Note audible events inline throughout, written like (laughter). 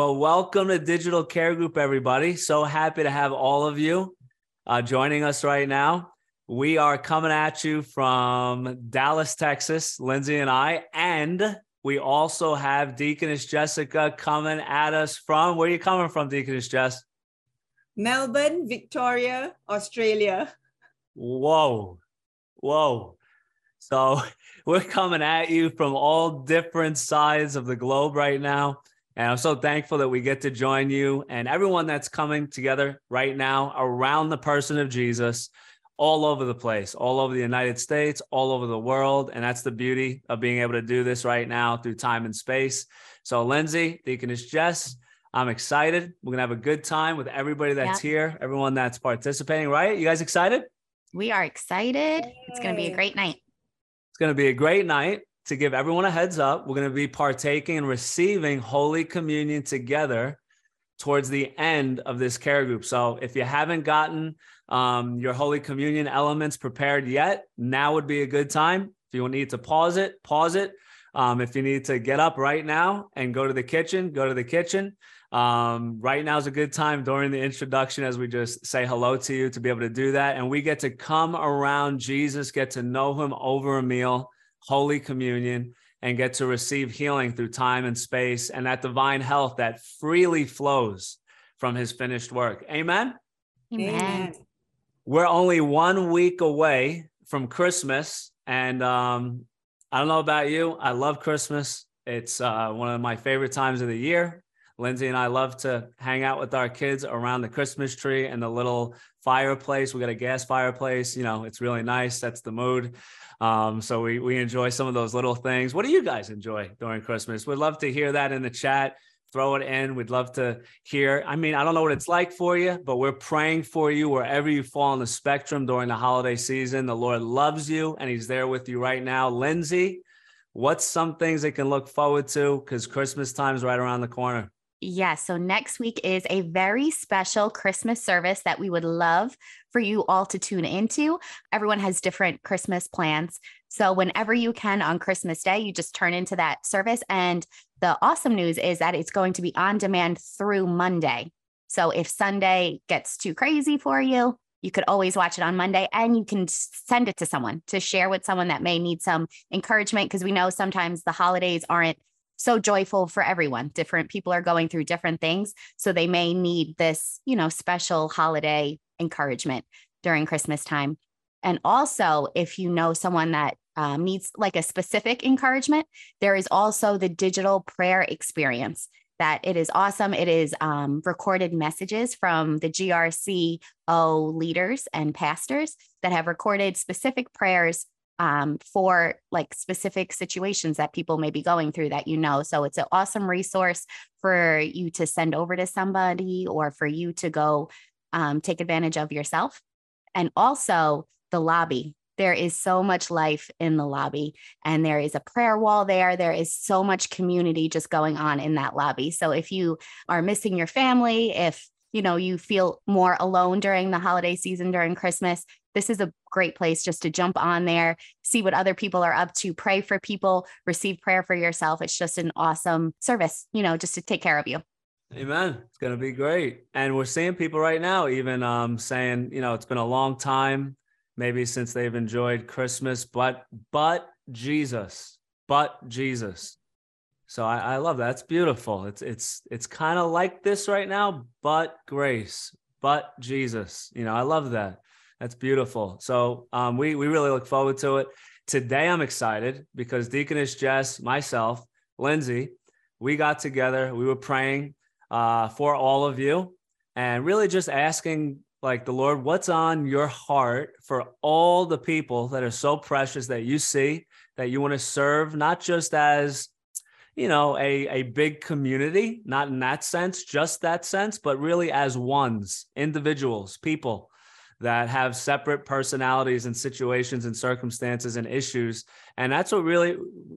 Well, welcome to Digital Care Group, everybody. So happy to have all of you uh, joining us right now. We are coming at you from Dallas, Texas, Lindsay and I, and we also have Deaconess Jessica coming at us from where are you coming from, Deaconess Jess? Melbourne, Victoria, Australia. Whoa, whoa. So (laughs) we're coming at you from all different sides of the globe right now. And I'm so thankful that we get to join you and everyone that's coming together right now around the person of Jesus all over the place, all over the United States, all over the world. And that's the beauty of being able to do this right now through time and space. So, Lindsay, Deaconess Jess, I'm excited. We're going to have a good time with everybody that's yeah. here, everyone that's participating, right? You guys excited? We are excited. Yay. It's going to be a great night. It's going to be a great night to give everyone a heads up, we're going to be partaking and receiving Holy Communion together towards the end of this care group. So if you haven't gotten um, your Holy Communion elements prepared yet, now would be a good time. If you need to pause it, pause it. Um, if you need to get up right now and go to the kitchen, go to the kitchen. Um, right now is a good time during the introduction as we just say hello to you to be able to do that. And we get to come around Jesus, get to know him over a meal Holy Communion and get to receive healing through time and space and that divine health that freely flows from his finished work. Amen. Amen. We're only one week away from Christmas. And um, I don't know about you. I love Christmas. It's uh, one of my favorite times of the year. Lindsay and I love to hang out with our kids around the Christmas tree and the little fireplace. We got a gas fireplace. You know, it's really nice. That's the mood. Um, so we we enjoy some of those little things. What do you guys enjoy during Christmas? We'd love to hear that in the chat. Throw it in. We'd love to hear. I mean, I don't know what it's like for you, but we're praying for you wherever you fall on the spectrum during the holiday season. The Lord loves you and He's there with you right now. Lindsay, what's some things they can look forward to? Because Christmas time is right around the corner. Yes. Yeah, so next week is a very special Christmas service that we would love for you all to tune into. Everyone has different Christmas plans. So, whenever you can on Christmas Day, you just turn into that service. And the awesome news is that it's going to be on demand through Monday. So, if Sunday gets too crazy for you, you could always watch it on Monday and you can send it to someone to share with someone that may need some encouragement because we know sometimes the holidays aren't so joyful for everyone. Different people are going through different things. So they may need this, you know, special holiday encouragement during Christmas time. And also, if you know someone that um, needs like a specific encouragement, there is also the digital prayer experience that it is awesome. It is um, recorded messages from the GRCO leaders and pastors that have recorded specific prayers um, for like specific situations that people may be going through that you know. So it's an awesome resource for you to send over to somebody or for you to go um, take advantage of yourself. And also the lobby. There is so much life in the lobby, and there is a prayer wall there. There is so much community just going on in that lobby. So, if you are missing your family, if you know you feel more alone during the holiday season during christmas this is a great place just to jump on there see what other people are up to pray for people receive prayer for yourself it's just an awesome service you know just to take care of you amen it's going to be great and we're seeing people right now even um, saying you know it's been a long time maybe since they've enjoyed christmas but but jesus but jesus so I, I love that. It's beautiful. It's it's it's kind of like this right now, but grace, but Jesus. You know, I love that. That's beautiful. So um, we we really look forward to it. Today I'm excited because Deaconess Jess, myself, Lindsay, we got together. We were praying uh, for all of you and really just asking like the Lord, what's on your heart for all the people that are so precious that you see that you want to serve, not just as you know a a big community not in that sense just that sense but really as ones individuals people that have separate personalities and situations and circumstances and issues. And that's what really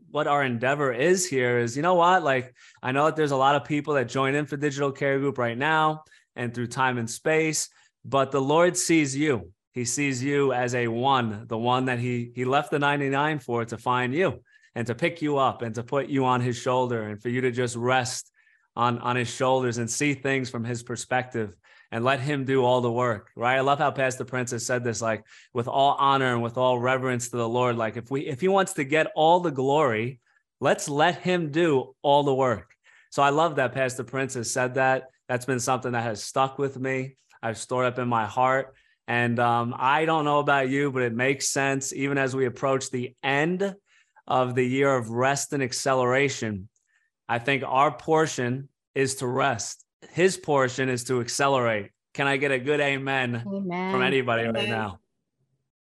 what our endeavor is here is you know what? Like i know that there's a lot of people that join in for digital care group right now and through time and space but the lord sees you. He sees you as a one the one that he he left the 99 for to find you and to pick you up and to put you on his shoulder and for you to just rest on on his shoulders and see things from his perspective and let him do all the work right? I love how pastor prince has said this like with all honor and with all reverence to the lord like if we if he wants to get all the glory let's let him do all the work. So i love that pastor prince has said that. That's been something that has stuck with me. I've stored up in my heart. And um, i don't know about you but it makes sense even as we approach the end of the year of rest and acceleration I think our portion is to rest. His portion is to accelerate. Can I get a good amen, amen. from anybody amen. right now?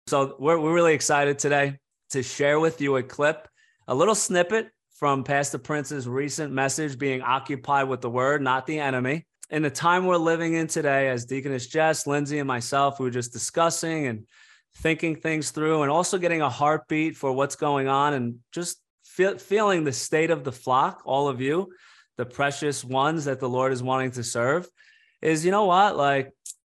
So we're, we're really excited today to share with you a clip, a little snippet from Pastor Prince's recent message being occupied with the word, not the enemy. In the time we're living in today, as Deaconess Jess, Lindsay, and myself, we were just discussing and thinking things through and also getting a heartbeat for what's going on and just feel, feeling the state of the flock, all of you, the precious ones that the Lord is wanting to serve, is you know what? Like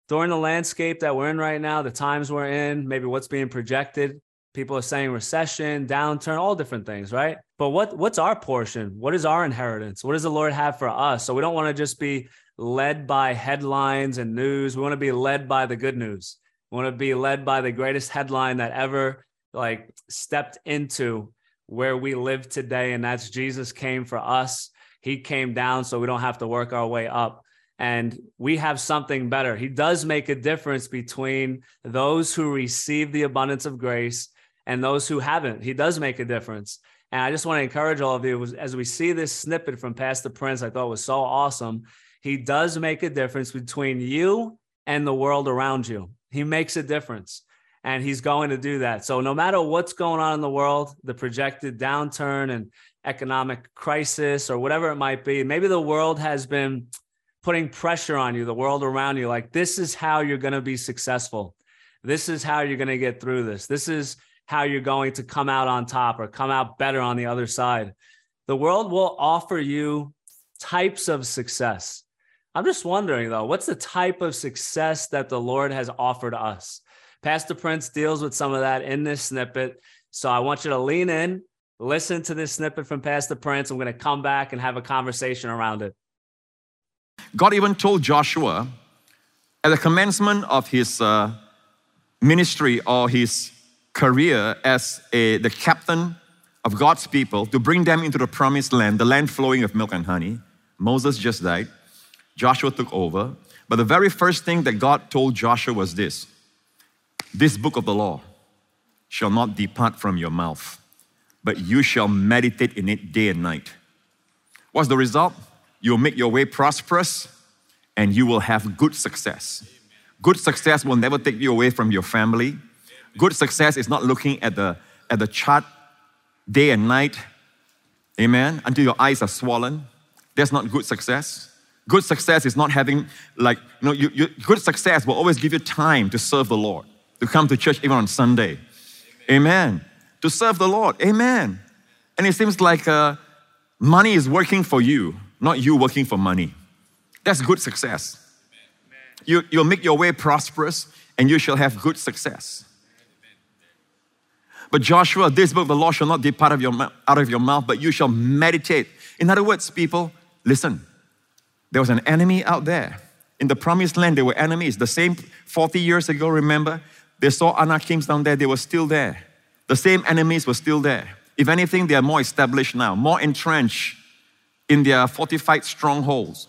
during the landscape that we're in right now, the times we're in, maybe what's being projected, people are saying recession, downturn, all different things, right? But what what's our portion? What is our inheritance? What does the Lord have for us? So we don't want to just be led by headlines and news. We want to be led by the good news. We want to be led by the greatest headline that ever like stepped into where we live today, and that's Jesus came for us. He came down so we don't have to work our way up. And we have something better. He does make a difference between those who receive the abundance of grace and those who haven't. He does make a difference. And I just want to encourage all of you as we see this snippet from Pastor Prince, I thought was so awesome. He does make a difference between you and the world around you. He makes a difference and he's going to do that. So no matter what's going on in the world, the projected downturn and economic crisis or whatever it might be, maybe the world has been putting pressure on you, the world around you, like this is how you're going to be successful. This is how you're going to get through this. This is how you're going to come out on top or come out better on the other side. The world will offer you types of success. I'm just wondering though, what's the type of success that the Lord has offered us? Pastor Prince deals with some of that in this snippet. So I want you to lean in, listen to this snippet from Pastor Prince. I'm going to come back and have a conversation around it. God even told Joshua at the commencement of his uh, ministry or his career as a, the captain of God's people to bring them into the promised land, the land flowing with milk and honey. Moses just died. Joshua took over. But the very first thing that God told Joshua was this this book of the law shall not depart from your mouth, but you shall meditate in it day and night. What's the result? You'll make your way prosperous and you will have good success. Good success will never take you away from your family. Good success is not looking at the, at the chart day and night, amen, until your eyes are swollen. That's not good success. Good success is not having, like, you know, you, you, good success will always give you time to serve the Lord to come to church even on Sunday. Amen. Amen. To serve the Lord. Amen. And it seems like uh, money is working for you, not you working for money. That's good success. You, you'll make your way prosperous and you shall have good success. But Joshua, this book of the law shall not depart of your, out of your mouth, but you shall meditate. In other words, people, listen. There was an enemy out there. In the promised land, there were enemies. The same 40 years ago, remember? They saw Anakims down there, they were still there. The same enemies were still there. If anything, they are more established now, more entrenched in their fortified strongholds.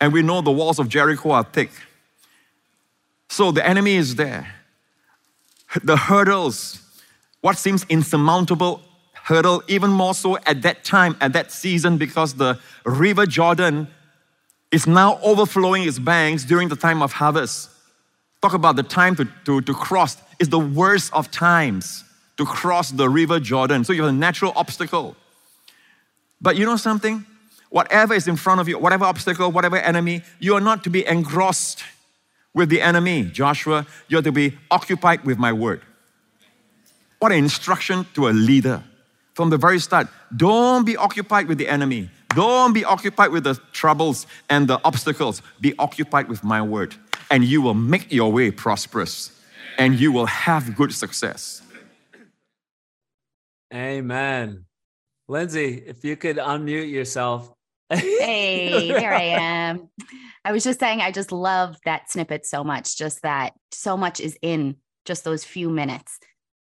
And we know the walls of Jericho are thick. So the enemy is there. The hurdles, what seems insurmountable hurdle, even more so at that time, at that season, because the river Jordan is now overflowing its banks during the time of harvest. Talk about the time to, to, to cross. is the worst of times to cross the river Jordan. So you have a natural obstacle. But you know something? Whatever is in front of you, whatever obstacle, whatever enemy, you are not to be engrossed with the enemy. Joshua, you're to be occupied with my word. What an instruction to a leader from the very start. Don't be occupied with the enemy. Don't be occupied with the troubles and the obstacles. Be occupied with my word and you will make your way prosperous and you will have good success. Amen. Lindsay, if you could unmute yourself. hey, there I (laughs) am. I was just saying, I just love that snippet so much. Just that so much is in just those few minutes.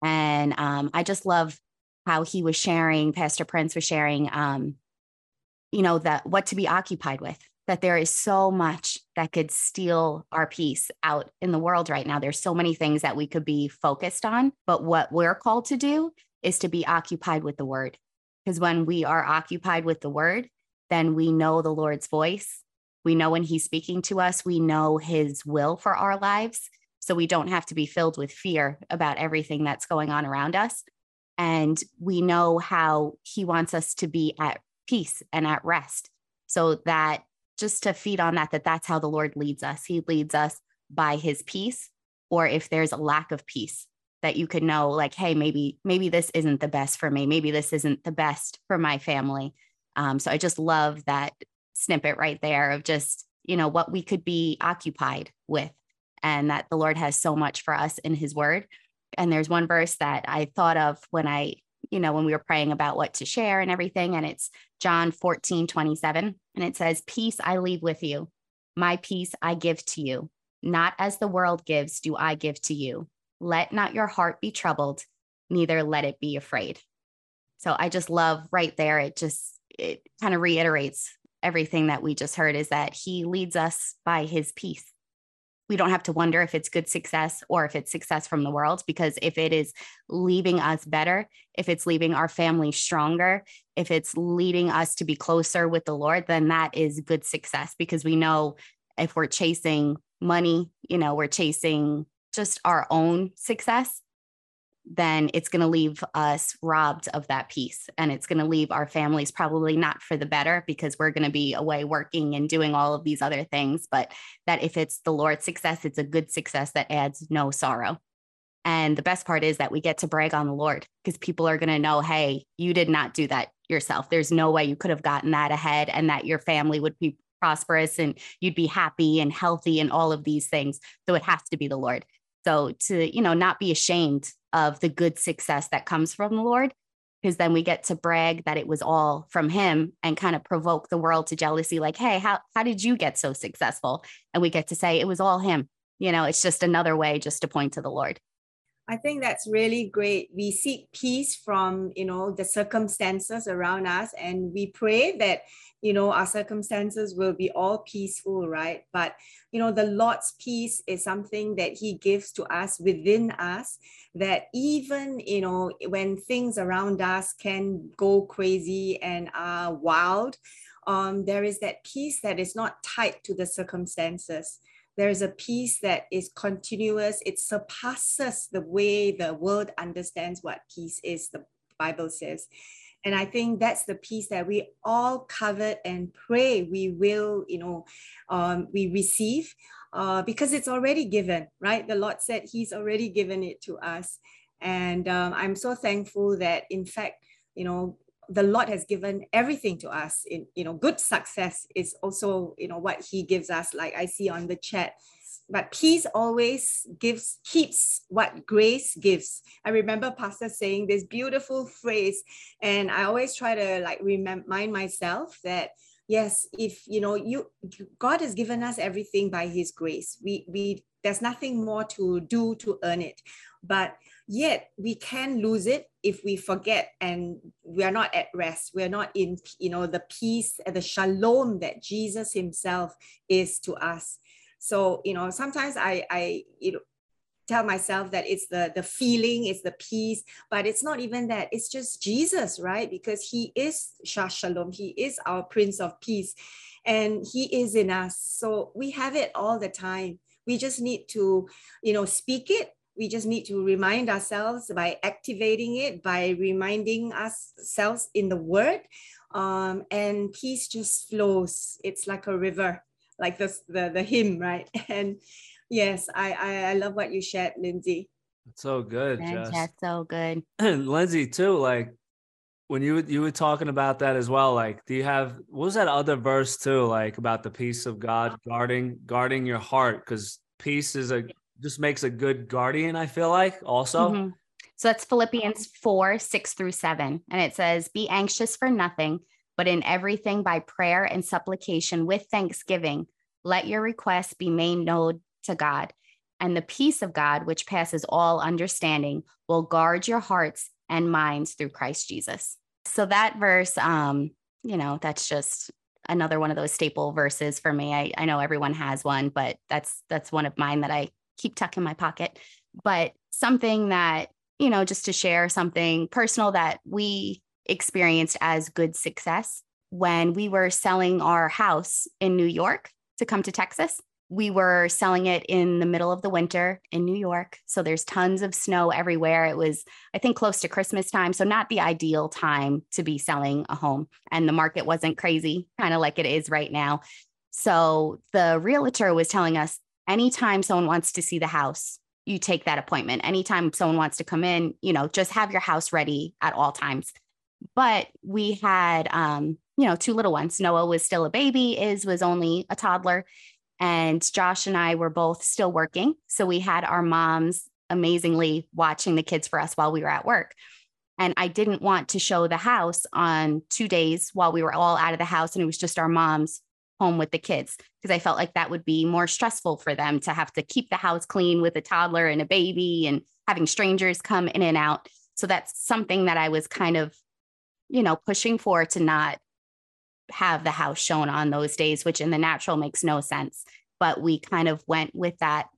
And um, I just love how he was sharing, Pastor Prince was sharing, um, you know, that what to be occupied with, that there is so much that could steal our peace out in the world right now. There's so many things that we could be focused on, but what we're called to do is to be occupied with the word. Because when we are occupied with the word, then we know the Lord's voice. We know when he's speaking to us, we know his will for our lives. So we don't have to be filled with fear about everything that's going on around us. And we know how he wants us to be at peace and at rest. So that just to feed on that, that that's how the Lord leads us. He leads us by his peace, or if there's a lack of peace, that you could know, like, hey, maybe, maybe this isn't the best for me. Maybe this isn't the best for my family. Um, so I just love that snippet right there of just, you know, what we could be occupied with and that the Lord has so much for us in his word. And there's one verse that I thought of when I, you know, when we were praying about what to share and everything. And it's John 14, 27. And it says, Peace I leave with you. My peace I give to you. Not as the world gives, do I give to you. Let not your heart be troubled, neither let it be afraid. So I just love right there. It just, it kind of reiterates everything that we just heard is that he leads us by his peace we don't have to wonder if it's good success or if it's success from the world because if it is leaving us better if it's leaving our family stronger if it's leading us to be closer with the lord then that is good success because we know if we're chasing money you know we're chasing just our own success then it's going to leave us robbed of that peace. And it's going to leave our families probably not for the better because we're going to be away working and doing all of these other things. But that if it's the Lord's success, it's a good success that adds no sorrow. And the best part is that we get to brag on the Lord because people are going to know, hey, you did not do that yourself. There's no way you could have gotten that ahead and that your family would be prosperous and you'd be happy and healthy and all of these things. So it has to be the Lord. So to, you know, not be ashamed of the good success that comes from the Lord, because then we get to brag that it was all from him and kind of provoke the world to jealousy like hey how how did you get so successful? And we get to say it was all him. You know it's just another way just to point to the lord I think that's really great. We seek peace from, you know, the circumstances around us and we pray that, you know, our circumstances will be all peaceful, right? But, you know, the Lord's peace is something that he gives to us within us that even, you know, when things around us can go crazy and are wild, um, there is that peace that is not tied to the circumstances there is a peace that is continuous. It surpasses the way the world understands what peace is, the Bible says. And I think that's the peace that we all covet and pray we will, you know, um, we receive uh, because it's already given, right? The Lord said He's already given it to us. And um, I'm so thankful that, in fact, you know, the Lord has given everything to us. In you know, good success is also you know what He gives us. Like I see on the chat, but peace always gives keeps what grace gives. I remember Pastor saying this beautiful phrase, and I always try to like remind myself that yes, if you know you God has given us everything by His grace. We we there's nothing more to do to earn it, but yet we can lose it if we forget and we are not at rest. We're not in you know the peace and the shalom that jesus himself is to us. So you know sometimes i i you know tell myself that it's the the feeling it's the peace but it's not even that. It's just jesus right? Because he is shalom. He is our prince of peace and he is in us. So we have it all the time. We just need to you know speak it we just need to remind ourselves by activating it, by reminding ourselves in the word. Um, and peace just flows. It's like a river, like the, the, the hymn, right? (laughs) And yes, I, I, I love what you shared, Lindsay. That's so good. Jess. That's so good. And (clears throat) Lindsay, too, like when you you were talking about that as well, like do you have what was that other verse too, like about the peace of God guarding guarding your heart? Because peace is a just makes a good guardian, I feel like, also. Mm-hmm. So that's Philippians 4 6 through 7. And it says, Be anxious for nothing, but in everything by prayer and supplication with thanksgiving, let your requests be made known to God. And the peace of God, which passes all understanding, will guard your hearts and minds through Christ Jesus. So that verse, um, you know, that's just another one of those staple verses for me. I, I know everyone has one, but that's that's one of mine that I keep tucked in my pocket. But something that, you know, just to share something personal that we experienced as good success when we were selling our house in New York to come to Texas we were selling it in the middle of the winter in New York. So there's tons of snow everywhere. It was, I think, close to Christmas time. So not the ideal time to be selling a home. And the market wasn't crazy, kind of like it is right now. So the realtor was telling us anytime someone wants to see the house, you take that appointment. Anytime someone wants to come in, you know, just have your house ready at all times. But we had, um, you know, two little ones. Noah was still a baby, Iz was only a toddler and Josh and I were both still working. So we had our moms amazingly watching the kids for us while we were at work. And I didn't want to show the house on two days while we were all out of the house and it was just our moms home with the kids because I felt like that would be more stressful for them to have to keep the house clean with a toddler and a baby and having strangers come in and out. So that's something that I was kind of, you know, pushing for to not have the house shown on those days, which in the natural makes no sense. But we kind of went with that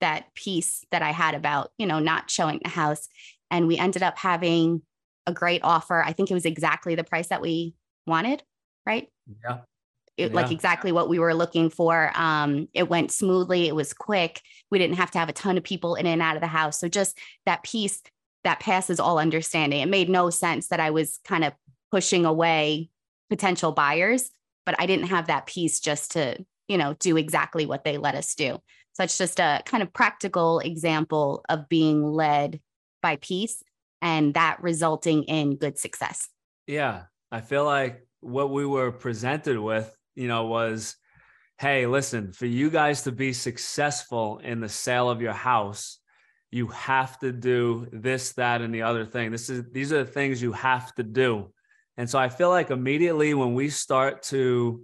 that peace that I had about, you know, not showing the house. And we ended up having a great offer. I think it was exactly the price that we wanted, right? Yeah. It, yeah. Like exactly what we were looking for. Um, it went smoothly. It was quick. We didn't have to have a ton of people in and out of the house. So just that peace that passes all understanding. It made no sense that I was kind of pushing away potential buyers, but I didn't have that peace just to, you know, do exactly what they let us do. So it's just a kind of practical example of being led by peace and that resulting in good success. Yeah. I feel like what we were presented with, you know, was hey, listen, for you guys to be successful in the sale of your house, you have to do this, that, and the other thing. This is these are the things you have to do. And so I feel like immediately when we start to,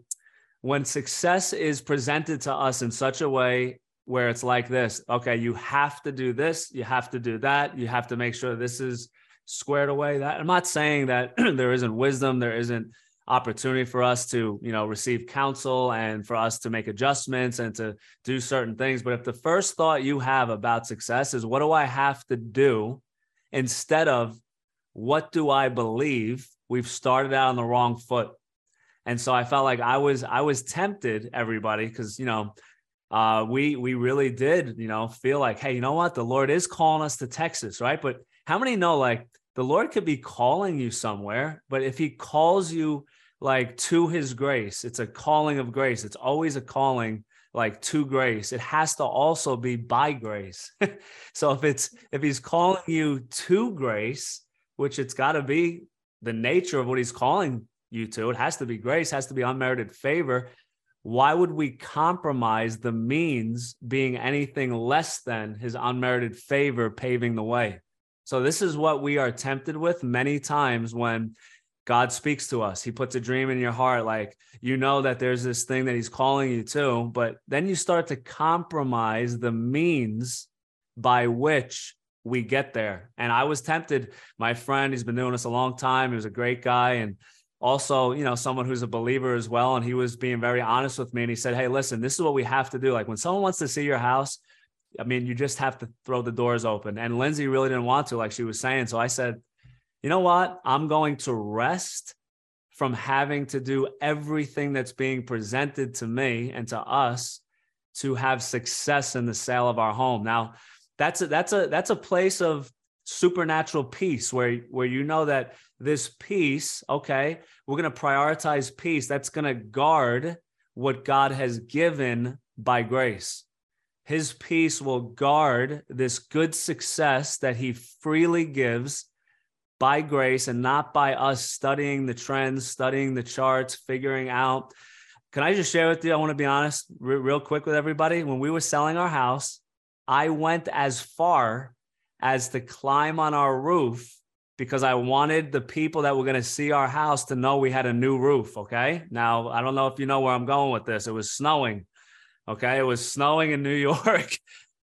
when success is presented to us in such a way where it's like this okay, you have to do this, you have to do that, you have to make sure this is squared away. That I'm not saying that (clears throat) there isn't wisdom, there isn't opportunity for us to you know receive counsel and for us to make adjustments and to do certain things. But if the first thought you have about success is what do i have to do instead of what do i believe we've started out on the wrong foot. And so I felt like I was I was tempted everybody because you know uh, we we really did you know feel like hey you know what? The Lord is calling us to Texas right? But how many know like the Lord could be calling you somewhere but if he calls you like to his grace it's a calling of grace it's always a calling like to grace it has to also be by grace (laughs) so if it's if he's calling you to grace which it's got to be the nature of what he's calling you to. It has to be grace, has to be unmerited favor. Why would we compromise the means being anything less than his unmerited favor paving the way? So, this is what we are tempted with many times when God speaks to us. He puts a dream in your heart, like you know that there's this thing that He's calling you to, but then you start to compromise the means by which we get there. And I was tempted. My friend, he's been doing this a long time. He was a great guy. And also, you know, someone who's a believer as well. And he was being very honest with me. And he said, Hey, listen, this is what we have to do. Like when someone wants to see your house, I mean, you just have to throw the doors open. And Lindsay really didn't want to, like she was saying. So I said, you know what? I'm going to rest from having to do everything that's being presented to me and to us to have success in the sale of our home. Now, that's a that's a that's a place of supernatural peace where where you know that this peace okay we're going to prioritize peace that's going to guard what god has given by grace his peace will guard this good success that he freely gives by grace and not by us studying the trends studying the charts figuring out can i just share with you i want to be honest real quick with everybody when we were selling our house I went as far as to climb on our roof because I wanted the people that were going to see our house to know we had a new roof. Okay. Now, I don't know if you know where I'm going with this. It was snowing. Okay. It was snowing in New (laughs) York.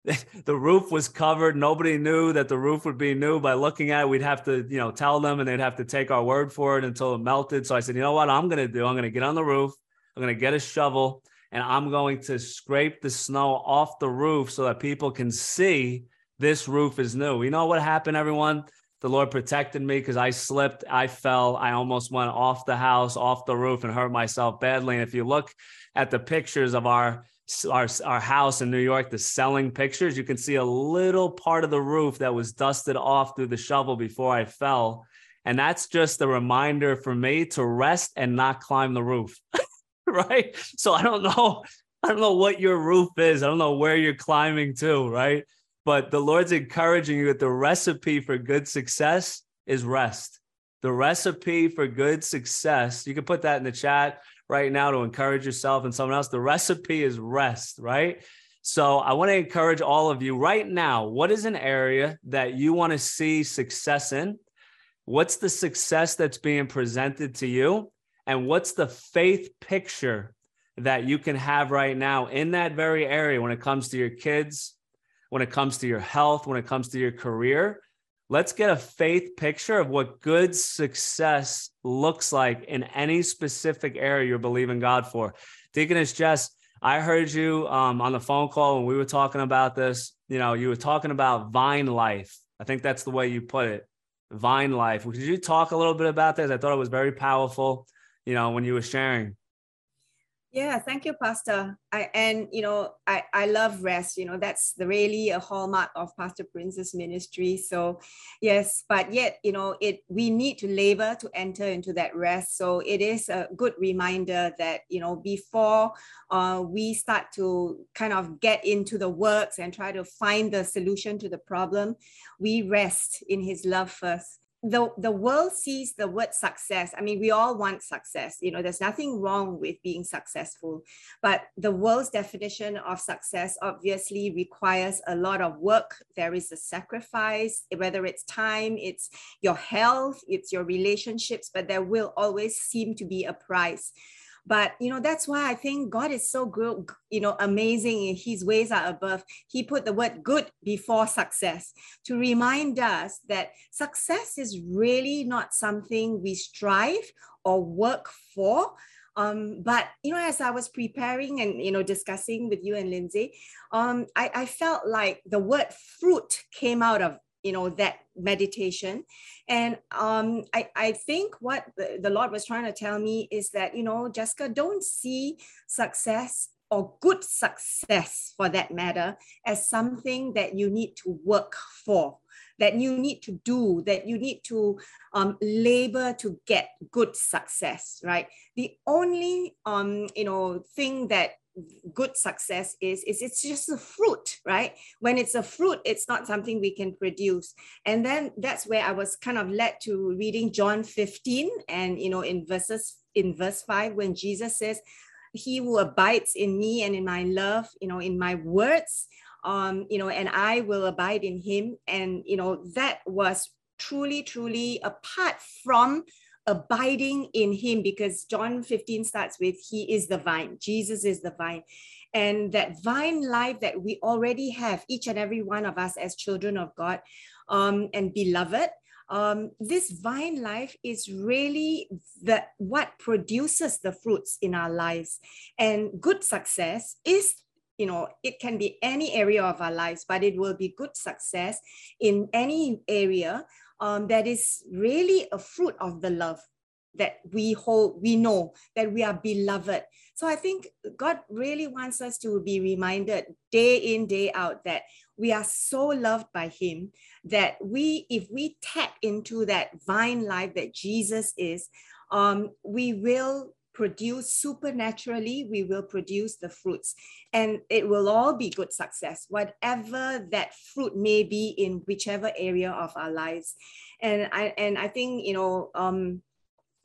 (laughs) the roof was covered. Nobody knew that the roof would be new by looking at it. We'd have to, you know, tell them and they'd have to take our word for it until it melted. So I said, you know what I'm going to do? I'm going to get on the roof. I'm going to get a shovel and I'm going to scrape the snow off the roof so that people can see this roof is new. You know what happened, everyone? The Lord protected me because I slipped, I fell, I almost went off the house, off the roof, and hurt myself badly. And if you look at the pictures of our our, our house in New York, the selling pictures, you can see a little part of the roof that was dusted off through the shovel before I fell. And that's just a reminder for me to rest and not climb the roof. (laughs) right? So I don't know. I don't know what your roof is. I don't know where you're climbing to, right? But the Lord's encouraging you that the recipe for good success is rest. The recipe for good success, you can put that in the chat right now to encourage yourself and someone else. The recipe is rest, right? So I want to encourage all of you right now. What is an area that you want to see success in? What's the success that's being presented to you? And what's the faith picture that you can have right now in that very area when it comes to your kids, when it comes to your health, when it comes to your career. Let's get a faith picture of what good success looks like in any specific area you're believing God for. Deaconess Jess, I heard you um, on the phone call when we were talking about this. You know, you were talking about vine life. I think that's the way you put it. Vine life. Could you talk a little bit about this? I thought it was very powerful, you know, when you were sharing. Yeah, thank you, Pastor. I and you know, I I love rest. You know, that's the really a hallmark of Pastor Prince's ministry. So, yes, but yet you know, it we need to labor to enter into that rest. So it is a good reminder that you know before uh, we start to kind of get into the works and try to find the solution to the problem, we rest in His love first the, the world sees the word success. I mean, we all want success. You know, there's nothing wrong with being successful, but the world's definition of success obviously requires a lot of work. There is a sacrifice, whether it's time, it's your health, it's your relationships, but there will always seem to be a price. But you know, that's why I think God is so good, you know, amazing. His ways are above. He put the word good before success to remind us that success is really not something we strive or work for. Um, but you know, as I was preparing and you know discussing with you and Lindsay, um, I, I felt like the word fruit came out of you know that meditation. And um, I, I think what the, the lord was trying to tell me is that you know jessica don't see success or good success for that matter as something that you need to work for that you need to do that you need to um, labor to get good success right? The only um, you know thing that good success is is it's just a fruit right? When it's a fruit it's not something we can produce. And then that's where i was kind of led to reading john 15 and you know in verses in verse 5 when jesus says he who abides in me and in my love you know in my words um you know and i will abide in him. And you know that was truly truly apart from abiding in him because John 15 starts with he is the vine, Jesus is the vine. And that vine life that we already have, each and every one of us as children of God um, and beloved, um, this vine life is really the what produces the fruits in our lives. And good success is you know it can be any area of our lives but it will be good success in any area um, that is really a fruit of the love that we hold, we know that we are beloved. So I think God really wants us to be reminded day in, day out that we are so loved by Him that we, if we tap into that vine life that Jesus is, um, we will produce supernaturally, we will produce the fruits. And it will all be good success, whatever that fruit may be in whichever area of our lives. And I and I think, you know, um,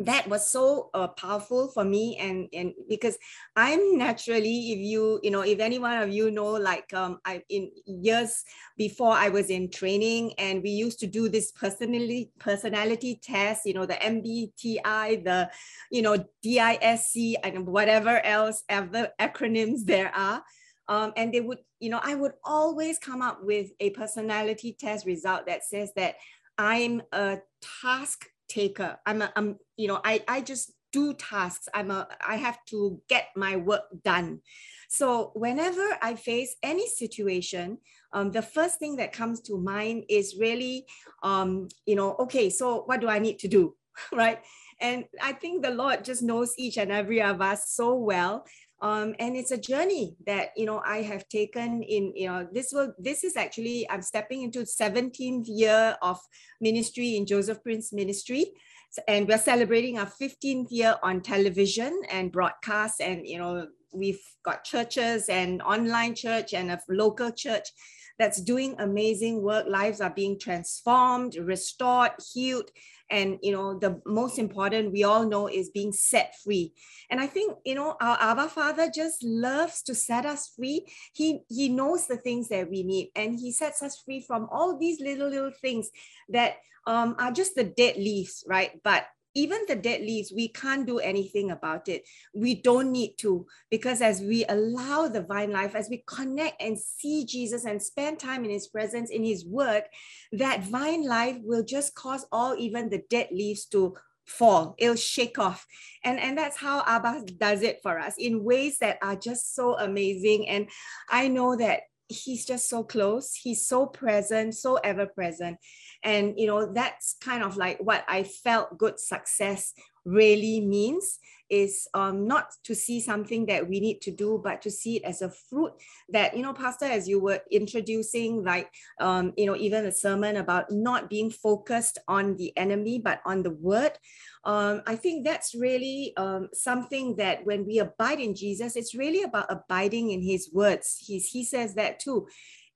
that was so uh, powerful for me and and because i'm naturally if you you know if any one of you know like um i in years before i was in training and we used to do this personality personality test you know the mbti the you know disc and whatever else other acronyms there are um, and they would you know i would always come up with a personality test result that says that i'm a task taker. I'm a, I'm, you know, I, I just do tasks. I'm a, I have to get my work done. So whenever I face any situation, um, the first thing that comes to mind is really, um, you know, okay, so what do I need to do, (laughs) right? And I think the Lord just knows each and every of us so well. Um, and it's a journey that you know I have taken in you know this will this is actually I'm stepping into 17th year of ministry in Joseph Prince Ministry. And we're celebrating our 15th year on television and broadcast and you know we've got churches and online church and a local church that's doing amazing work. Lives are being transformed restored healed. And you know the most important we all know is being set free. And i think you know our abba father just loves to set us free. He he knows the things that we need. And he sets us free from all these little little things that um, are just the dead leaves right? But even the dead leaves, we can't do anything about it. We don't need to, because as we allow the vine life, as we connect and see Jesus and spend time in his presence, in his word, that vine life will just cause all even the dead leaves to fall. It'll shake off. And and that's how abba does it for us in ways that are just so amazing. And i know that he's just so close he's so present so ever present and you know that's kind of like what i felt good success really means is um, not to see something that we need to do, but to see it as a fruit that, you know, Pastor, as you were introducing, like, um, you know, even a sermon about not being focused on the enemy, but on the word. Um, I think that's really um, something that when we abide in Jesus, it's really about abiding in his words. He's, he says that too.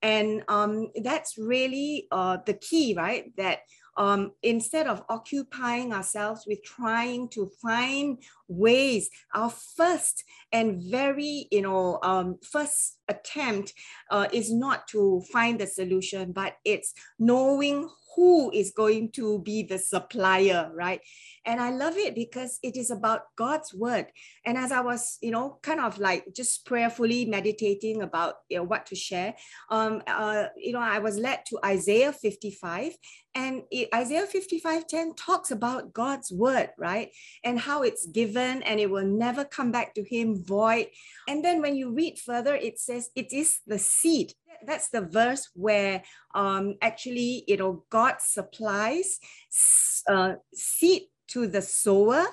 And um, that's really uh, the key, right? That um, instead of occupying ourselves with trying to find ways, our first and very, you know, um, first attempt uh, is not to find the solution, but it's knowing who is going to be the supplier, right? And I love it because it is about God's word. And as I was, you know, kind of like just prayerfully meditating about you know, what to share, um, uh, you know, I was led to Isaiah 55. And it, Isaiah 55 10 talks about God's word, right? And how it's given and it will never come back to him void. And then when you read further, it says it is the seed that's the verse where um, actually you know God supplies uh, seed to the sower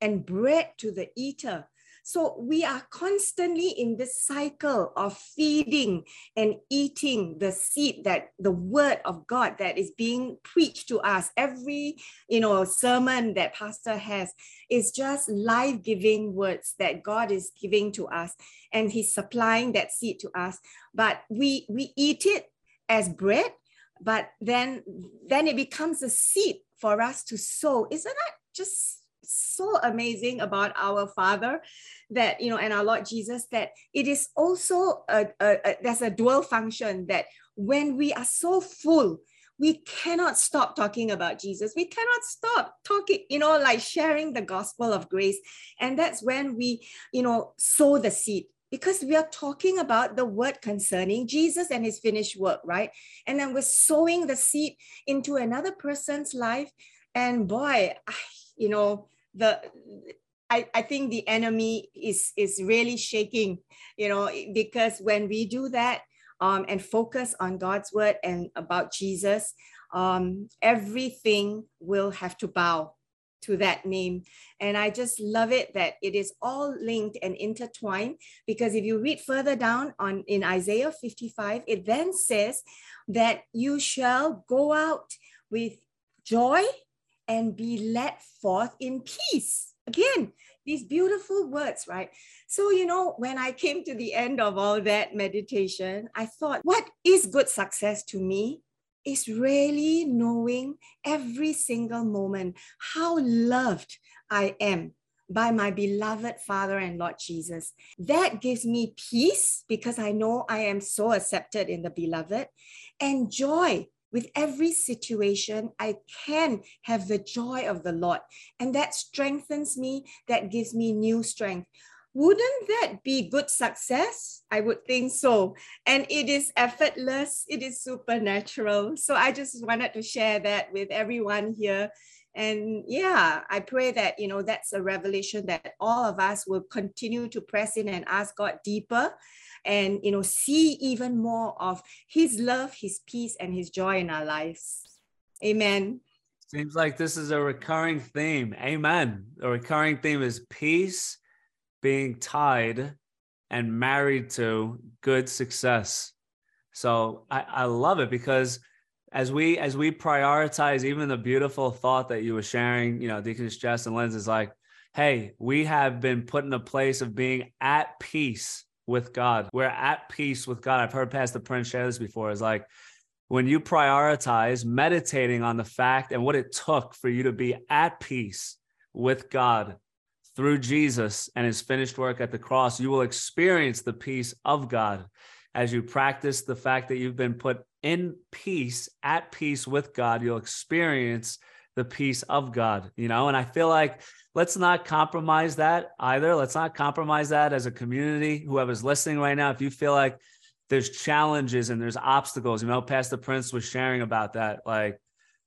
and bread to the eater. So we are constantly in this cycle of feeding and eating the seed that the word of God that is being preached to us. Every, you know, sermon that pastor has is just life-giving words that God is giving to us and he's supplying that seed to us. But we we eat it as bread, but then then it becomes a seed for us to sow. Isn't that just so amazing about our Father that, you know, and our Lord Jesus, that it is also, a, a, a, there's a dual function that when we are so full, we cannot stop talking about Jesus. We cannot stop talking, you know, like sharing the gospel of grace. And that's when we, you know, sow the seed because we are talking about the word concerning Jesus and his finished work, right? And then we're sowing the seed into another person's life. And boy, I, you know, the I, I think the enemy is is really shaking, you know, because when we do that um, and focus on God's word and about Jesus, um, everything will have to bow to that name. And I just love it that it is all linked and intertwined because if you read further down on in Isaiah 55, it then says that you shall go out with joy and be led forth in peace. Again, these beautiful words, right? So, you know, when I came to the end of all that meditation, I thought, what is good success to me? Is really knowing every single moment how loved I am by my beloved Father and Lord Jesus. That gives me peace because I know I am so accepted in the beloved and joy. With every situation, I can have the joy of the Lord, and that strengthens me, that gives me new strength. Wouldn't that be good success? I would think so. And it is effortless, it is supernatural. So I just wanted to share that with everyone here and yeah i pray that you know that's a revelation that all of us will continue to press in and ask god deeper and you know see even more of his love his peace and his joy in our lives. Amen. Seems like this is a recurring theme. Amen. A recurring theme is peace being tied and married to good success. So i, I love it because as we as we prioritize even the beautiful thought that you were sharing, you know, Deaconess Jess and Lens is like, hey, we have been put in a place of being at peace with God. We're at peace with God. I've heard Pastor Prince share this before. Is like when you prioritize meditating on the fact and what it took for you to be at peace with God through Jesus and his finished work at the cross, you will experience the peace of God as you practice the fact that you've been put in peace, at peace with God, you'll experience the peace of God, you know? And I feel like let's not compromise that either. Let's not compromise that as a community. Whoever's listening right now, if you feel like there's challenges and there's obstacles, you know, Pastor Prince was sharing about that. Like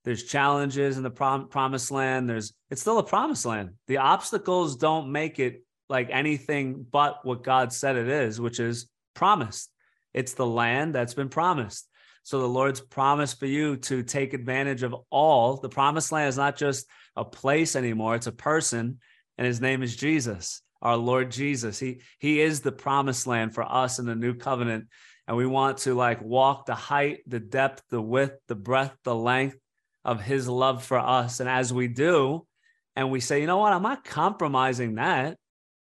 there's challenges in the prom- promised land. There's, it's still a promised land. The obstacles don't make it like anything but what God said it is, which is promised. It's the land that's been promised. So the Lord's promise for you to take advantage of all. The promised land is not just a place anymore, it's a person, and his name is Jesus, our Lord Jesus. He he is the promised land for us in the new covenant. And we want to like walk the height, the depth, the width, the breadth, the length of his love for us. And as we do, and we say, you know what, I'm not compromising that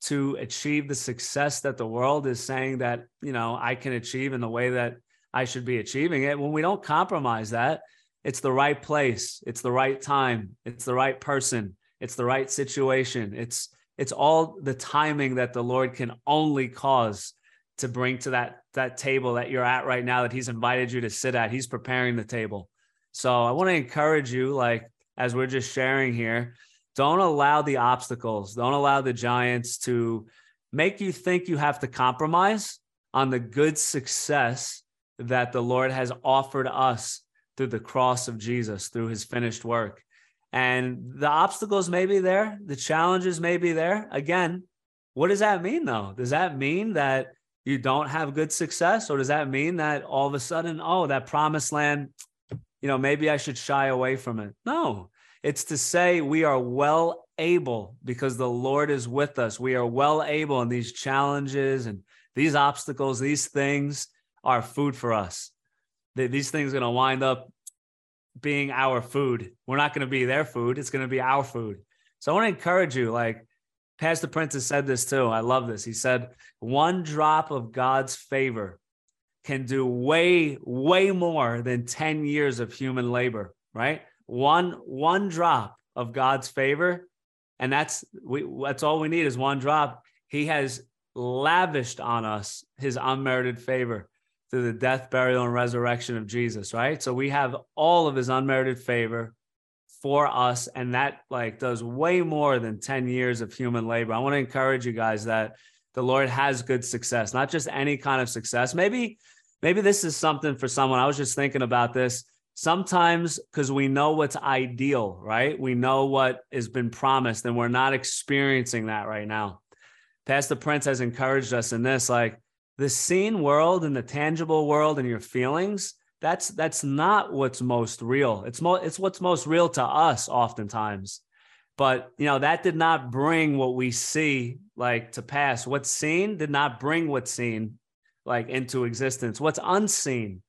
to achieve the success that the world is saying that, you know, I can achieve in the way that I should be achieving it. When we don't compromise that, it's the right place, it's the right time, it's the right person, it's the right situation. It's it's all the timing that the Lord can only cause to bring to that that table that you're at right now that he's invited you to sit at. He's preparing the table. So I want to encourage you like as we're just sharing here, don't allow the obstacles, don't allow the giants to make you think you have to compromise on the good success that the Lord has offered us through the cross of Jesus, through his finished work. And the obstacles may be there, the challenges may be there. Again, what does that mean though? Does that mean that you don't have good success? Or does that mean that all of a sudden, oh, that promised land, you know, maybe I should shy away from it? No, it's to say we are well able because the Lord is with us. We are well able in these challenges and these obstacles, these things are food for us. These things are going to wind up being our food. We're not going to be their food. It's going to be our food. So I want to encourage you, like Pastor Prince has said this too. I love this. He said, one drop of God's favor can do way, way more than 10 years of human labor, right? One, one drop of God's favor. And that's we that's all we need is one drop. He has lavished on us his unmerited favor through the death, burial, and resurrection of Jesus, right? So we have all of his unmerited favor for us, and that like does way more than 10 years of human labor. I want to encourage you guys that the Lord has good success, not just any kind of success. Maybe, maybe this is something for someone. I was just thinking about this. Sometimes because we know what's ideal, right? We know what has been promised, and we're not experiencing that right now. Pastor Prince has encouraged us in this, like the seen world and the tangible world and your feelings that's that's not what's most real. It's mo- it's what's most real to us oftentimes. But you know that did not bring what we see like to pass. What's seen did not bring what's seen like into existence. What's unseen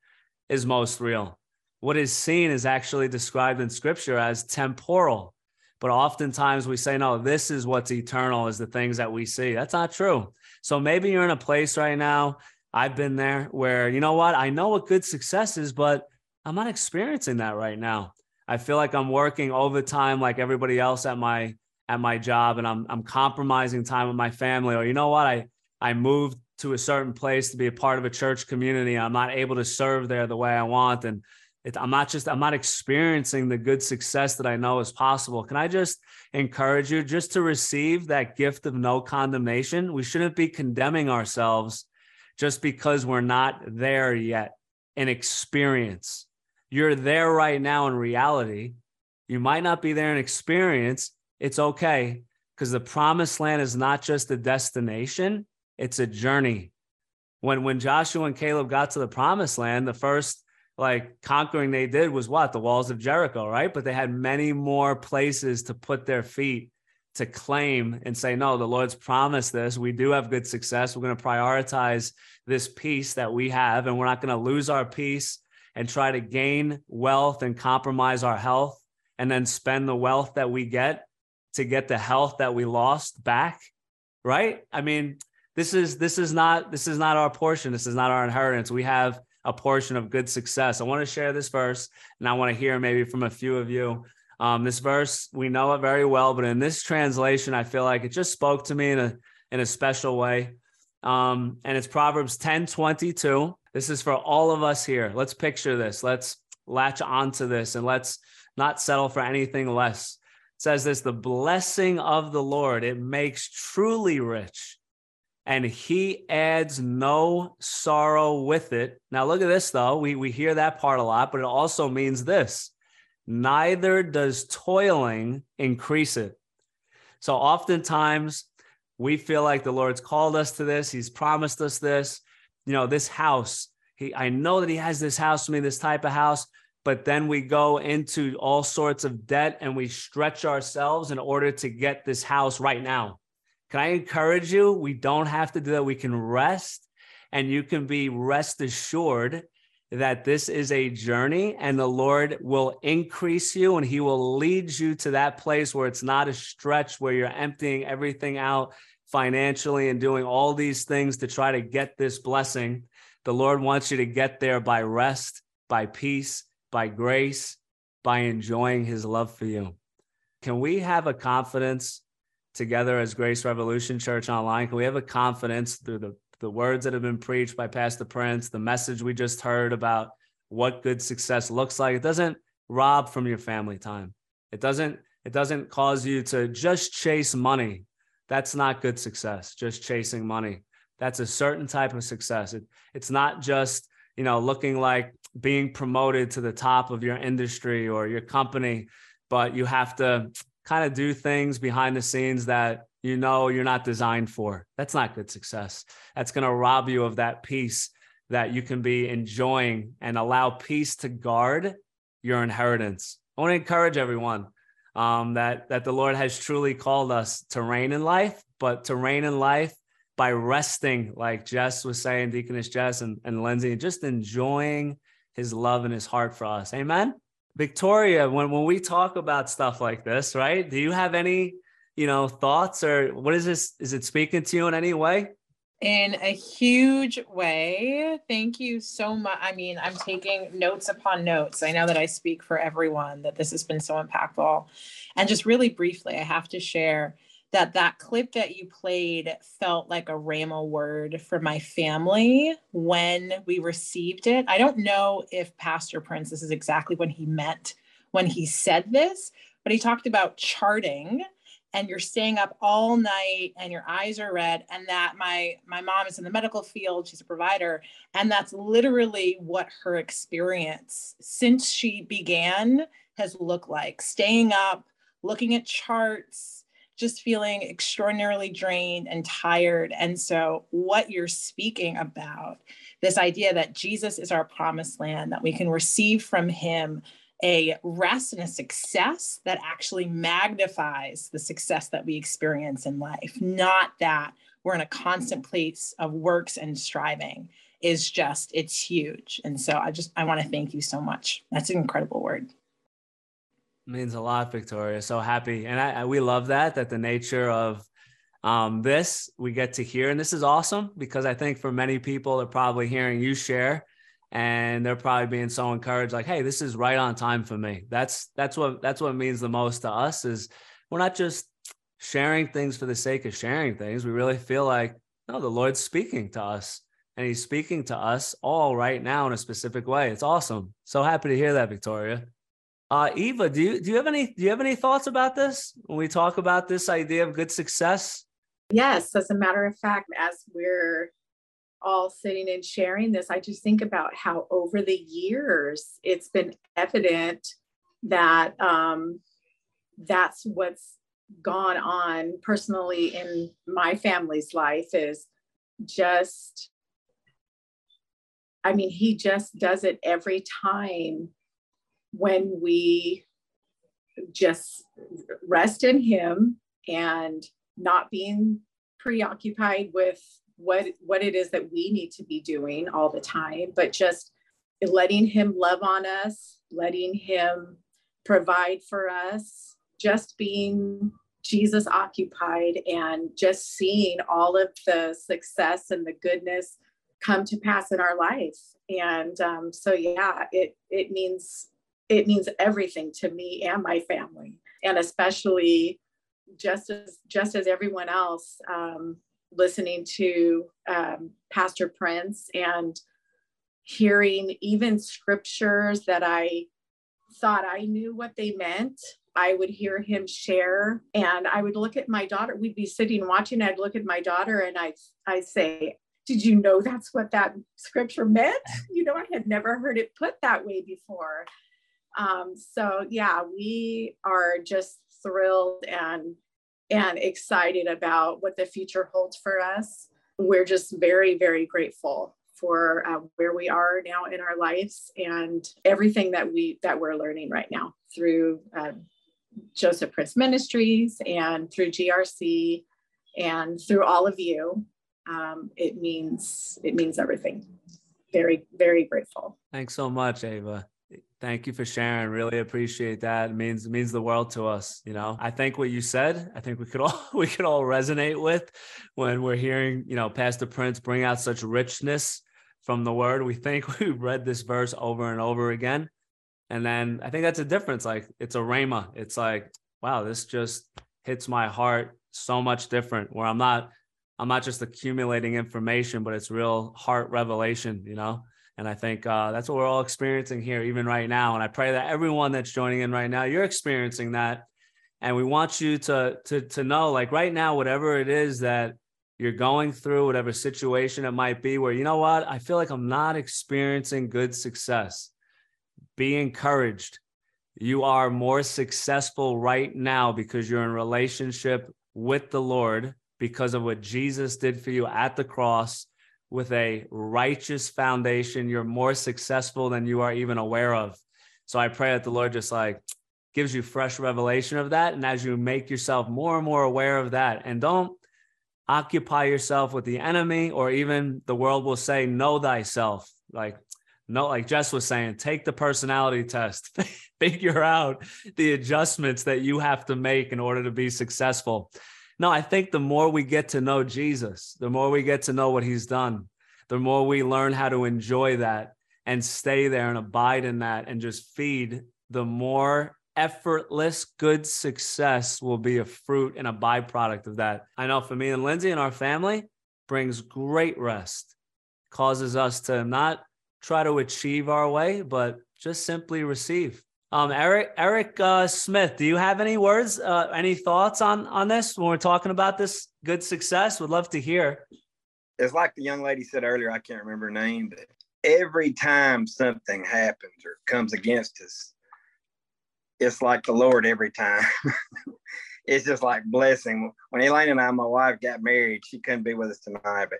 is most real what is seen is actually described in scripture as temporal but oftentimes we say no this is what's eternal is the things that we see that's not true so maybe you're in a place right now. I've been there where, you know what? I know what good success is, but I'm not experiencing that right now. I feel like I'm working overtime like everybody else at my at my job and I'm I'm compromising time with my family or you know what I I moved to a certain place to be a part of a church community I'm not able to serve there the way I want and it, I'm not just I'm not experiencing the good success that I know is possible. Can I just encourage you just to receive that gift of no condemnation? We shouldn't be condemning ourselves just because we're not there yet in experience. You're there right now in reality. You might not be there in experience. It's okay because the promised land is not just a destination, it's a journey. When when Joshua and Caleb got to the promised land, the first like conquering they did was what? The walls of Jericho, right? But they had many more places to put their feet to claim and say, no, the Lord's promised this. We do have good success. We're going to prioritize this peace that we have, and we're not going to lose our peace and try to gain wealth and compromise our health and then spend the wealth that we get to get the health that we lost back right i mean this is this is not this is not our portion this is not our inheritance we have a portion of good success. I want to share this verse and i want to hear maybe from a few of you. Um, this verse we know it very well but in this translation i feel like it just spoke to me in a in a special way. Um, and it's proverbs 10 22 this is for all of us here. Let's picture this. Let's latch onto this and let's not settle for anything less. It says this the blessing of the Lord, it makes truly rich, and he adds no sorrow with it. Now, look at this, though. We, we hear that part a lot, but it also means this neither does toiling increase it. So, oftentimes, we feel like the Lord's called us to this, He's promised us this. You know, this house, he, I know that He has this house for me, this type of house but then we go into all sorts of debt and we stretch ourselves in order to get this house right now. Can I encourage you? We don't have to do that. We can rest and you can be rest assured that this is a journey and the Lord will increase you and he will lead you to that place where it's not a stretch where you're emptying everything out financially and doing all these things to try to get this blessing. The Lord wants you to get there by rest, by peace, by grace, by enjoying his love for you. Can we have a confidence together as Grace Revolution Church Online? Can we have a confidence through the, the words that have been preached by Pastor Prince, the message we just heard about what good success looks like? It doesn't rob from your family time. It doesn't it doesn't cause you to just chase money. That's not good success, just chasing money. That's a certain type of success. It, it's not just, you know, looking like being promoted to the top of your industry or your company, but you have to kind of do things behind the scenes that you know you're not designed for. That's not good success. That's going to rob you of that peace that you can be enjoying and allow peace to guard your inheritance. I want to encourage everyone um, that that the Lord has truly called us to reign in life, but to reign in life by resting, like Jess was saying, Deaconess Jess and, and Lindsay, just enjoying his love and his heart for us. Amen. Victoria, when, when we talk about stuff like this, right? Do you have any, you know, thoughts or what is this? Is it speaking to you in any way? In a huge way. Thank you so much. I mean, I'm taking notes upon notes. I know that I speak for everyone that this has been so impactful. And just really briefly, I have to share that that clip that you played felt like a rhema word for my family when we received it. I don't know if Pastor Prince, this is exactly what he meant when he said this, but he talked about charting and you're staying up all night and your eyes are red and that my my mom is in the medical field she's a provider and that's literally what her experience since she began has looked like staying up looking at charts just feeling extraordinarily drained and tired. And so, what you're speaking about, this idea that Jesus is our promised land, that we can receive from him a rest and a success that actually magnifies the success that we experience in life, not that we're in a constant place of works and striving. Is just it's huge. And so i just i want to thank you so much. That's an incredible word means a lot, Victoria. So happy, and I, I, we love that that the nature of um, this we get to hear, and this is awesome because I think for many people they're probably hearing you share, and they're probably being so encouraged, like, "Hey, this is right on time for me." That's that's what that's what means the most to us is we're not just sharing things for the sake of sharing things. We really feel like, no, the Lord's speaking to us and he's speaking to us all right now in a specific way. It's awesome. So happy to hear that, Victoria. Uh, Eva, do you do you have any do you have any thoughts about this when we talk about this idea of good success? Yes, as a matter of fact, as we're all sitting and sharing this, I just think about how over the years it's been evident that um, that's what's gone on personally in my family's life is just I mean, he just does it every time when we just rest in him and not being preoccupied with what what it is that we need to be doing all the time but just letting him love on us letting him provide for us just being jesus occupied and just seeing all of the success and the goodness come to pass in our life. And um, so yeah it it means it means everything to me and my family and especially just as just as everyone else um, listening to um, pastor prince and hearing even scriptures that i thought i knew what they meant i would hear him share and i would look at my daughter we'd be sitting watching i'd look at my daughter and i'd, I'd say did you know that's what that scripture meant? You know i had never heard it put that way before um, so yeah, we are just thrilled and and excited about what the future holds for us. We're just very, very grateful for uh, where we are now in our lives and everything that we that we're learning right now through uh, Joseph Prince Ministries and through GRC and through all of you. Um, it means it means everything. Very, very grateful. Thanks so much, Ava. Thank you for sharing. Really appreciate that. It means means the world to us. You know, I think what you said, I think we could all (laughs) we could all resonate with when we're hearing, you know, Pastor Prince bring out such richness from the word. We think (laughs) we've read this verse over and over again. And then I think that's a difference. Like it's a rhema. It's like, wow, this just hits my heart so much different where I'm not, I'm not just accumulating information, but it's real heart revelation, you know? And I think uh, that's what we're all experiencing here, even right now. And I pray that everyone that's joining in right now, you're experiencing that. And we want you to, to, to know, like right now, whatever it is that you're going through, whatever situation it might be, where you know what, I feel like I'm not experiencing good success. Be encouraged. You are more successful right now because you're in relationship with the Lord because of what Jesus did for you at the cross with a righteous foundation, you're more successful than you are even aware of. So I pray that the Lord just like gives you fresh revelation of that. And as you make yourself more and more aware of that, and don't occupy yourself with the enemy, or even the world will say, know thyself. Like, no, like Jess was saying, take the personality test, (laughs) figure out the adjustments that you have to make in order to be successful. No, I think the more we get to know Jesus, the more we get to know what he's done, the more we learn how to enjoy that and stay there and abide in that and just feed, the more effortless good success will be a fruit and a byproduct of that. I know for me and Lindsay and our family brings great rest, causes us to not try to achieve our way, but just simply receive. Um, Eric Eric uh, Smith, do you have any words, uh, any thoughts on on this when we're talking about this good success? Would love to hear. It's like the young lady said earlier. I can't remember her name, but every time something happens or comes against us, it's like the Lord every time. (laughs) it's just like blessing. When Elaine and I, my wife, got married, she couldn't be with us tonight, but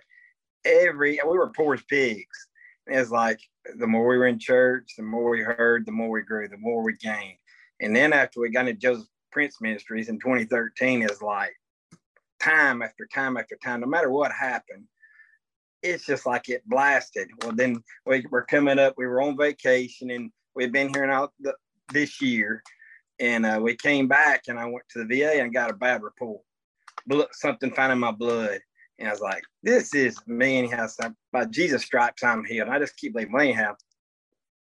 every we were poor as pigs it's like the more we were in church, the more we heard, the more we grew, the more we gained. And then after we got into Joseph Prince Ministries in 2013, is like time after time after time, no matter what happened, it's just like it blasted. Well, then we were coming up, we were on vacation and we've been here now the, this year. And uh, we came back and I went to the VA and got a bad report. Something found in my blood. And I was like, this is me anyhow. So by Jesus' stripes, I'm healed. And I just keep believing, anyhow,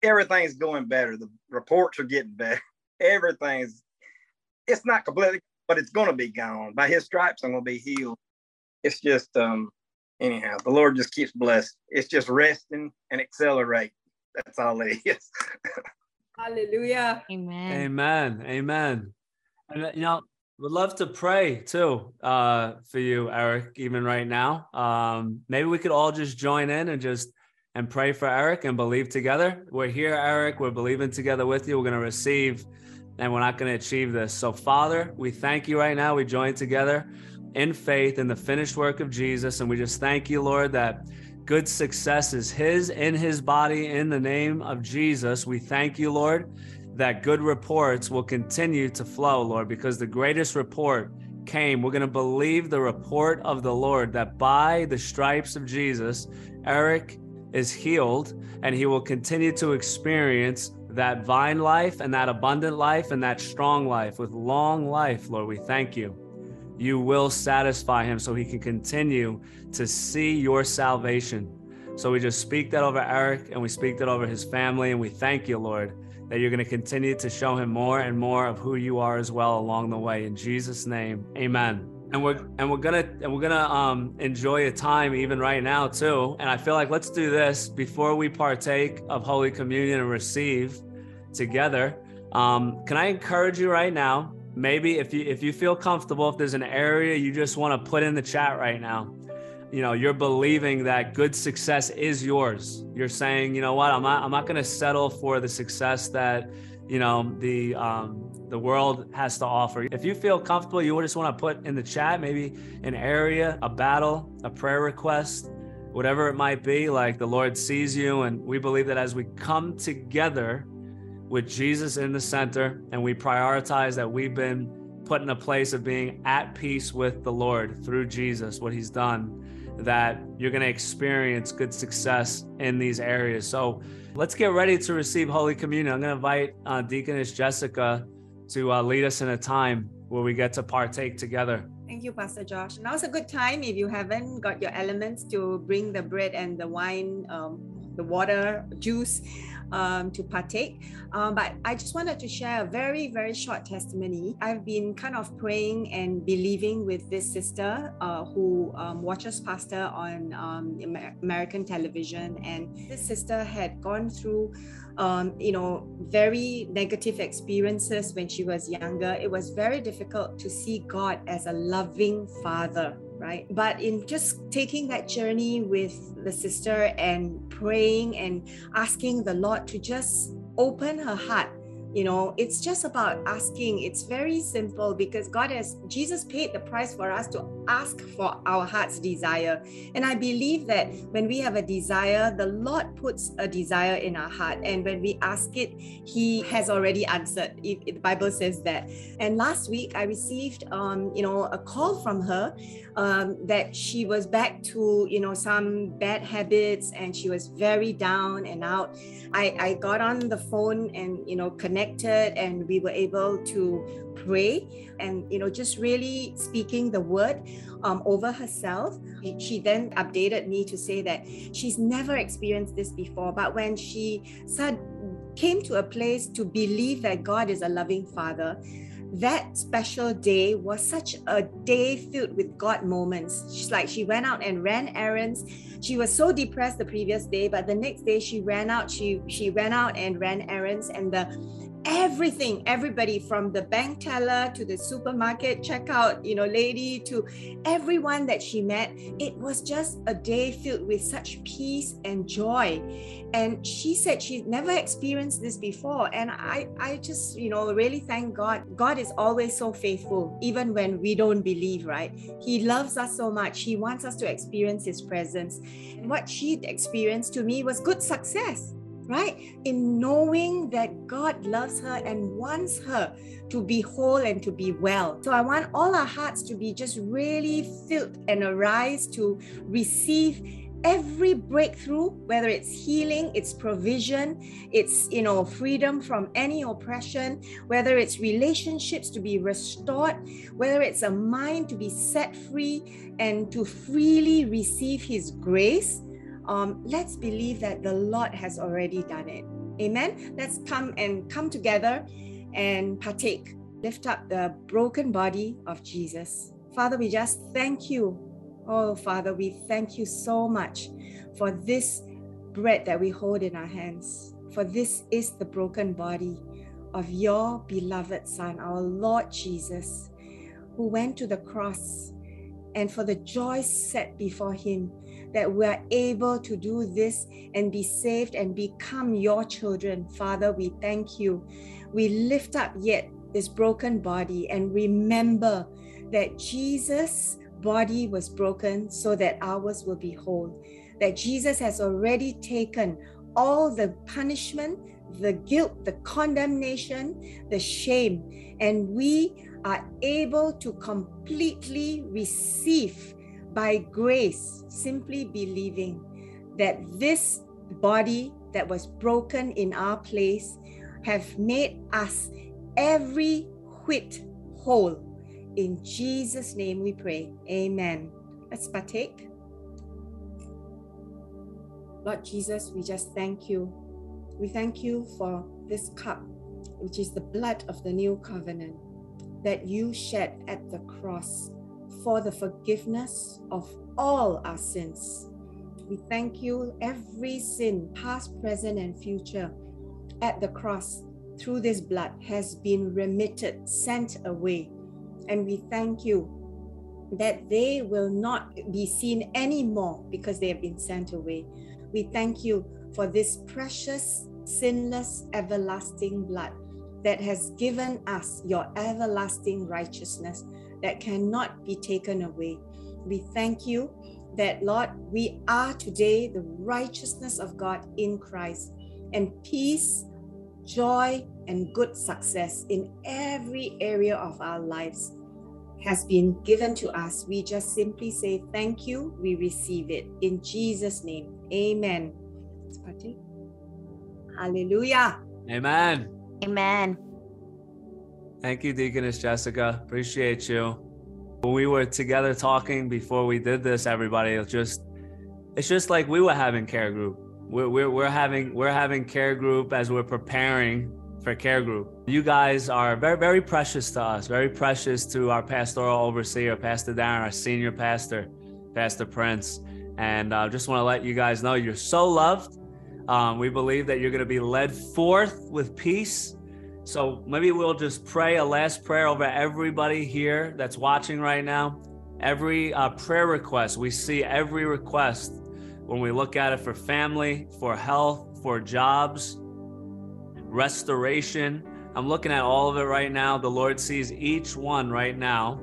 everything's going better. The reports are getting better. (laughs) Everything's, it's not completely, but it's going to be gone. By his stripes, I'm going to be healed. It's just, um, anyhow, the Lord just keeps blessed. It's just resting and accelerate. That's all it (laughs) is. Hallelujah. Amen. Amen. Amen. And uh, you know, would love to pray too uh, for you, Eric, even right now. Um, maybe we could all just join in and just and pray for Eric and believe together. We're here, Eric. We're believing together with you. We're going to receive and we're not going to achieve this. So, Father, we thank you right now. We join together in faith in the finished work of Jesus. And we just thank you, Lord, that good success is His in His body in the name of Jesus. We thank you, Lord, that good reports will continue to flow, Lord, because the greatest report came. We're going to believe the report of the Lord that by the stripes of Jesus, Eric is healed and he will continue to experience that vine life and that abundant life and that strong life with long life, Lord. We thank you. You will satisfy him so he can continue to see your salvation. So we just speak that over Eric and we speak that over his family. And we thank you, Lord, that you're going to continue to show him more and more of who you are as well along the way. In Jesus' name, amen. And we're and we're gonna and we're gonna um enjoy a time even right now too. And i feel like let's do this before we partake of holy communion and receive together. Um can i encourage you right now? Maybe if you if you feel comfortable if there's an area you just want to put in the chat right now you know you're believing that good success is yours you're saying you know what i'm not i'm not going to settle for the success that you know the um the world has to offer. If you feel comfortable, you would just want to put in the chat maybe an area, a battle, a prayer request, whatever it might be, like the Lord sees you. And we believe that as we come together with Jesus in the center and we prioritize that we've been put in a place of being at peace with the Lord through Jesus, what he's done, that you're going to experience good success in these areas. So let's get ready to receive Holy Communion. I'm going to invite uh, Deaconess Jessica to uh, lead us in a time where we get to partake together. Thank you, Pastor Josh. Now's a good time if you haven't got your elements to bring the bread and the wine, um, the water, juice um, to partake. Um, but I just wanted to share a very, very short testimony. I've been kind of praying and believing with this sister uh, who um, watches Pastor on um, American television. And this sister had gone through um, you know, very negative experiences when she was younger, it was very difficult to see God as a loving father, right? But in just taking that journey with the sister and praying and asking the Lord to just open her heart you know, it's just about asking. It's very simple because God has, Jesus paid the price for us to ask for our heart's desire. And I believe that when we have a desire, the Lord puts a desire in our heart. And when we ask it, He has already answered. The Bible says that. And last week, I received, um, you know, a call from her um, that she was back to, you know, some bad habits and she was very down and out. I, I got on the phone and, you know, connected and we were able to pray and you know just really speaking the word um, over herself she then updated me to say that she's never experienced this before but when she said came to a place to believe that god is a loving father that special day was such a day filled with God moments. She's like, she went out and ran errands. She was so depressed the previous day, but the next day she ran out, she she ran out and ran errands, and the everything everybody from the bank teller to the supermarket checkout you know lady to everyone that she met. It was just a day filled with such peace and joy. And she said she'd never experienced this before. And i i just you know really thank god. God is always so faithful even when we don't believe right? He loves us so much. He wants us to experience his presence. And what she experienced to me was good success right? In knowing that God loves her and wants her to be whole and to be well. So I want all our hearts to be just really filled and arise to receive every breakthrough whether it's healing it's provision it's you know freedom from any oppression whether it's relationships to be restored whether it's a mind to be set free and to freely receive his grace um, let's believe that the Lord has already done it. Amen. Let's come and come together and partake lift up the broken body of Jesus. Father, we just thank you. Oh, Father, we thank you so much for this bread that we hold in our hands. For this is the broken body of your beloved Son, our Lord Jesus, who went to the cross and for the joy set before him, that we're able to do this and be saved and become your children. Father, we thank you. We lift up yet this broken body and remember that Jesus' body was broken so that ours will be whole. That Jesus has already taken all the punishment, the guilt, the condemnation, the shame, and we are able to completely receive by grace, simply believing that this body that was broken in our place have made us every whit whole. In Jesus' name we pray. Amen. Let's partake. Lord Jesus, we just thank you. We thank you for this cup, which is the blood of the new covenant that you shed at the cross for the forgiveness of all our sins. We thank you, every sin, past, present, and future, at the cross through this blood has been remitted, sent away. And we thank you that they will not be seen anymore because they have been sent away. We thank you for this precious, sinless, everlasting blood that has given us your everlasting righteousness that cannot be taken away. We thank you that, Lord, we are today the righteousness of God in Christ and peace, joy, and good success in every area of our lives has been given to us. We just simply say thank you. We receive it in Jesus' name. Amen. Hallelujah. Amen. Amen. Thank you, Deaconess Jessica. Appreciate you. When we were together talking before we did this, everybody, it's just it's just like we were having care group. We're, we're, we're having we're having care group as we're preparing for care group. You guys are very very precious to us, very precious to our pastoral overseer, Pastor Darren, our senior pastor, Pastor Prince, and I uh, just want to let you guys know you're so loved. Um, we believe that you're going to be led forth with peace so maybe we'll just pray a last prayer over everybody here that's watching right now. Every uh, prayer request, we see every request when we look at it for family, for health, for jobs, restoration. I'm looking at all of it right now. The Lord sees each one right now.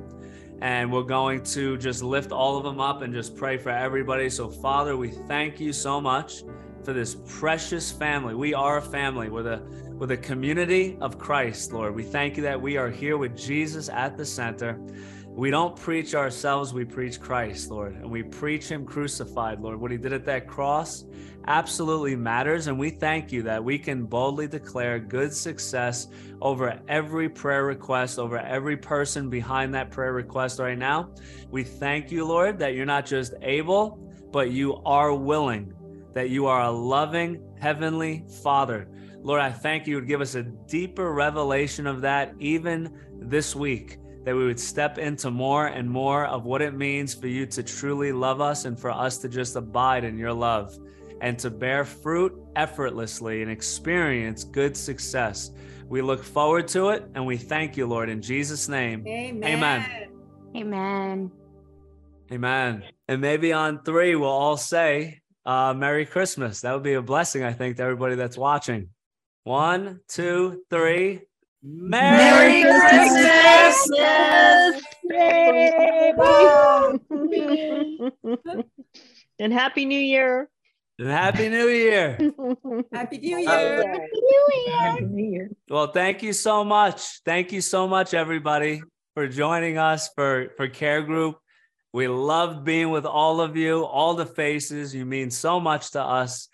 And we're going to just lift all of them up and just pray for everybody. So, Father, we thank you so much for this precious family. We are a family. We're the with a community of Christ, Lord. We thank you that we are here with Jesus at the center. We don't preach ourselves, we preach Christ, Lord. And we preach Him crucified, Lord. What He did at that cross absolutely matters. And we thank you that we can boldly declare good success over every prayer request, over every person behind that prayer request right now. We thank you, Lord, that you're not just able, but you are willing, that you are a loving Heavenly Father Lord, I thank you would give us a deeper revelation of that even this week, that we would step into more and more of what it means for you to truly love us and for us to just abide in your love and to bear fruit effortlessly and experience good success. We look forward to it and we thank you, Lord, in Jesus' name. Amen. Amen. Amen. Amen. And maybe on three, we'll all say, uh, Merry Christmas. That would be a blessing, I think, to everybody that's watching. One, two, three. Merry, Merry Christmas! Christmas! (laughs) and Happy New Year. And Happy New Year. (laughs) Happy New Year. Happy New Year. Happy New Year. Well, thank you so much. Thank you so much, everybody, for joining us for, for Care Group. We love being with all of you, all the faces. You mean so much to us.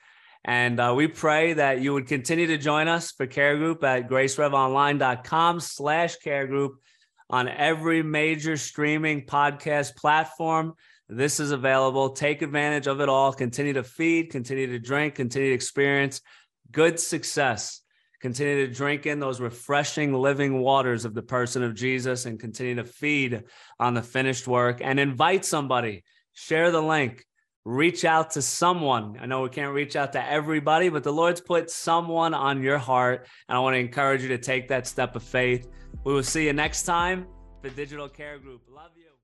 And uh, we pray that you would continue to join us for Care Group at gracerevonline.com slash Care Group on every major streaming podcast platform. This is available. Take advantage of it all. Continue to feed, continue to drink, continue to experience good success Continue to drink in those refreshing living waters of the person of Jesus and continue to feed on the finished work and invite somebody. Share the link. Reach out to someone. I know we can't reach out to everybody, but the Lord's put someone on your heart. And I want to encourage you to take that step of faith. We will see you next time. The Digital Care Group. Love you.